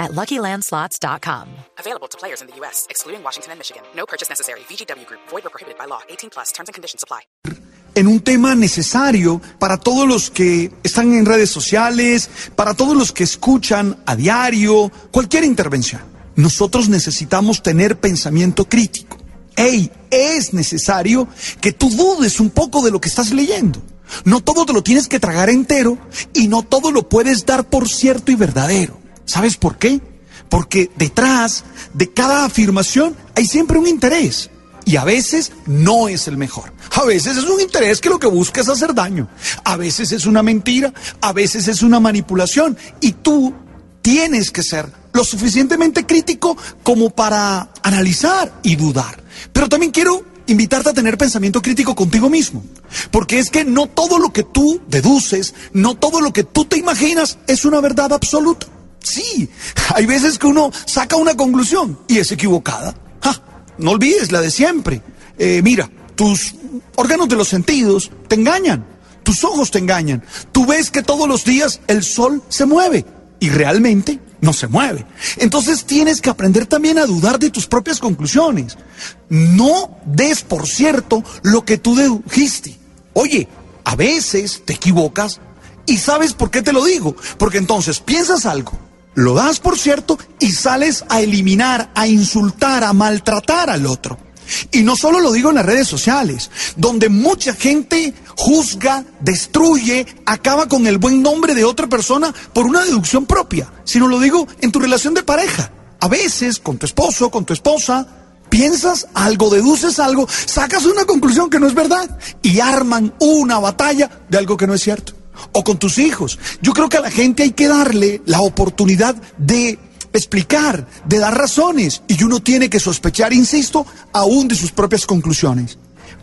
at LuckyLandSlots.com. Available to players in the U.S., excluding Washington and Michigan. No purchase necessary. VGW Group. Void or prohibited by law. 18 plus. Terms and conditions apply. en un tema necesario para todos los que están en redes sociales, para todos los que escuchan a diario, cualquier intervención. Nosotros necesitamos tener pensamiento crítico. Ey, es necesario que tú dudes un poco de lo que estás leyendo. No todo te lo tienes que tragar entero y no todo lo puedes dar por cierto y verdadero. ¿Sabes por qué? Porque detrás de cada afirmación hay siempre un interés y a veces no es el mejor. A veces es un interés que lo que busca es hacer daño. A veces es una mentira, a veces es una manipulación. Y tú tienes que ser lo suficientemente crítico como para analizar y dudar. Pero también quiero invitarte a tener pensamiento crítico contigo mismo. Porque es que no todo lo que tú deduces, no todo lo que tú te imaginas es una verdad absoluta. Sí, hay veces que uno saca una conclusión y es equivocada. Ja, no olvides la de siempre. Eh, mira, tus órganos de los sentidos te engañan, tus ojos te engañan. Tú ves que todos los días el sol se mueve y realmente no se mueve. Entonces tienes que aprender también a dudar de tus propias conclusiones. No des por cierto lo que tú dedujiste. Oye, a veces te equivocas y sabes por qué te lo digo. Porque entonces piensas algo, lo das por cierto y sales a eliminar, a insultar, a maltratar al otro. Y no solo lo digo en las redes sociales, donde mucha gente juzga, destruye, acaba con el buen nombre de otra persona por una deducción propia, sino lo digo en tu relación de pareja. A veces, con tu esposo, con tu esposa, piensas algo, deduces algo, sacas una conclusión que no es verdad y arman una batalla de algo que no es cierto. O con tus hijos. Yo creo que a la gente hay que darle la oportunidad de explicar, de dar razones, y uno tiene que sospechar, insisto, aún de sus propias conclusiones.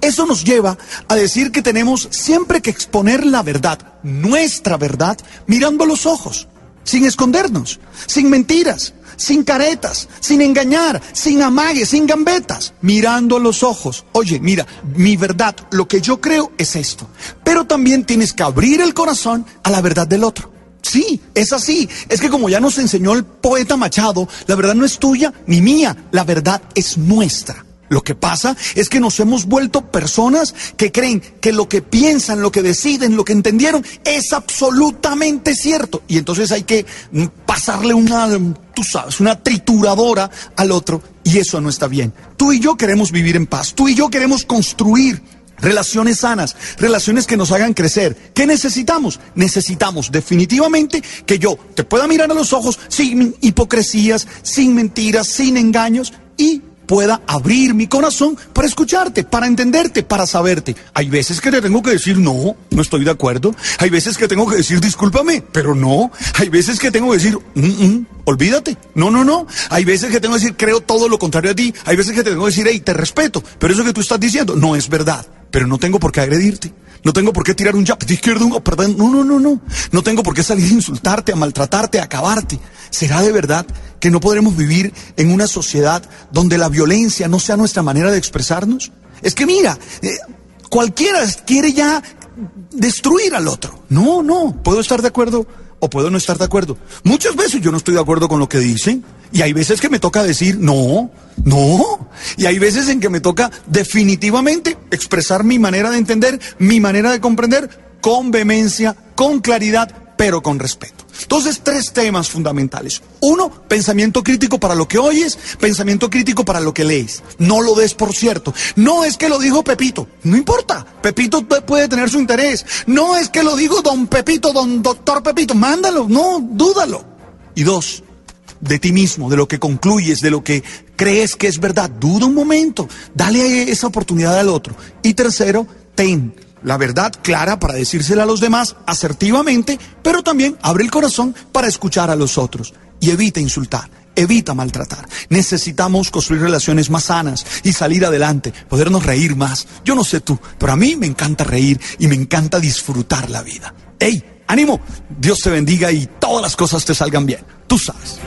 Eso nos lleva a decir que tenemos siempre que exponer la verdad, nuestra verdad, mirando a los ojos, sin escondernos, sin mentiras, sin caretas, sin engañar, sin amagues, sin gambetas, mirando a los ojos. Oye, mira, mi verdad, lo que yo creo es esto. También tienes que abrir el corazón a la verdad del otro. Sí, es así. Es que como ya nos enseñó el poeta Machado, la verdad no es tuya ni mía, la verdad es nuestra. Lo que pasa es que nos hemos vuelto personas que creen que lo que piensan, lo que deciden, lo que entendieron es absolutamente cierto. Y entonces hay que pasarle una, tú sabes, una trituradora al otro y eso no está bien. Tú y yo queremos vivir en paz, tú y yo queremos construir relaciones sanas, relaciones que nos hagan crecer. ¿Qué necesitamos? Necesitamos definitivamente que yo te pueda mirar a los ojos sin hipocresías, sin mentiras, sin engaños y pueda abrir mi corazón para escucharte, para entenderte, para saberte. Hay veces que te tengo que decir no, no estoy de acuerdo. Hay veces que tengo que decir discúlpame, pero no. Hay veces que tengo que decir mm, mm, olvídate. No, no, no. Hay veces que tengo que decir creo todo lo contrario a ti. Hay veces que tengo que decir hey, te respeto, pero eso que tú estás diciendo no es verdad pero no tengo por qué agredirte. No tengo por qué tirar un jab de izquierda, un perdón. No, no, no, no. No tengo por qué salir a insultarte, a maltratarte, a acabarte. ¿Será de verdad que no podremos vivir en una sociedad donde la violencia no sea nuestra manera de expresarnos? Es que mira, eh, cualquiera quiere ya destruir al otro. No, no. Puedo estar de acuerdo o puedo no estar de acuerdo. Muchas veces yo no estoy de acuerdo con lo que dicen y hay veces que me toca decir no, no. Y hay veces en que me toca definitivamente expresar mi manera de entender, mi manera de comprender con vehemencia, con claridad, pero con respeto. Entonces, tres temas fundamentales. Uno, pensamiento crítico para lo que oyes, pensamiento crítico para lo que lees. No lo des por cierto. No es que lo dijo Pepito, no importa. Pepito puede tener su interés. No es que lo dijo don Pepito, don doctor Pepito, mándalo, no, dúdalo. Y dos, de ti mismo, de lo que concluyes, de lo que crees que es verdad. Duda un momento, dale esa oportunidad al otro. Y tercero, ten la verdad clara para decírsela a los demás asertivamente, pero también abre el corazón para escuchar a los otros y evita insultar, evita maltratar. Necesitamos construir relaciones más sanas y salir adelante, podernos reír más. Yo no sé tú, pero a mí me encanta reír y me encanta disfrutar la vida. ¡Ey! ¡Ánimo! Dios te bendiga y todas las cosas te salgan bien. Tú sabes.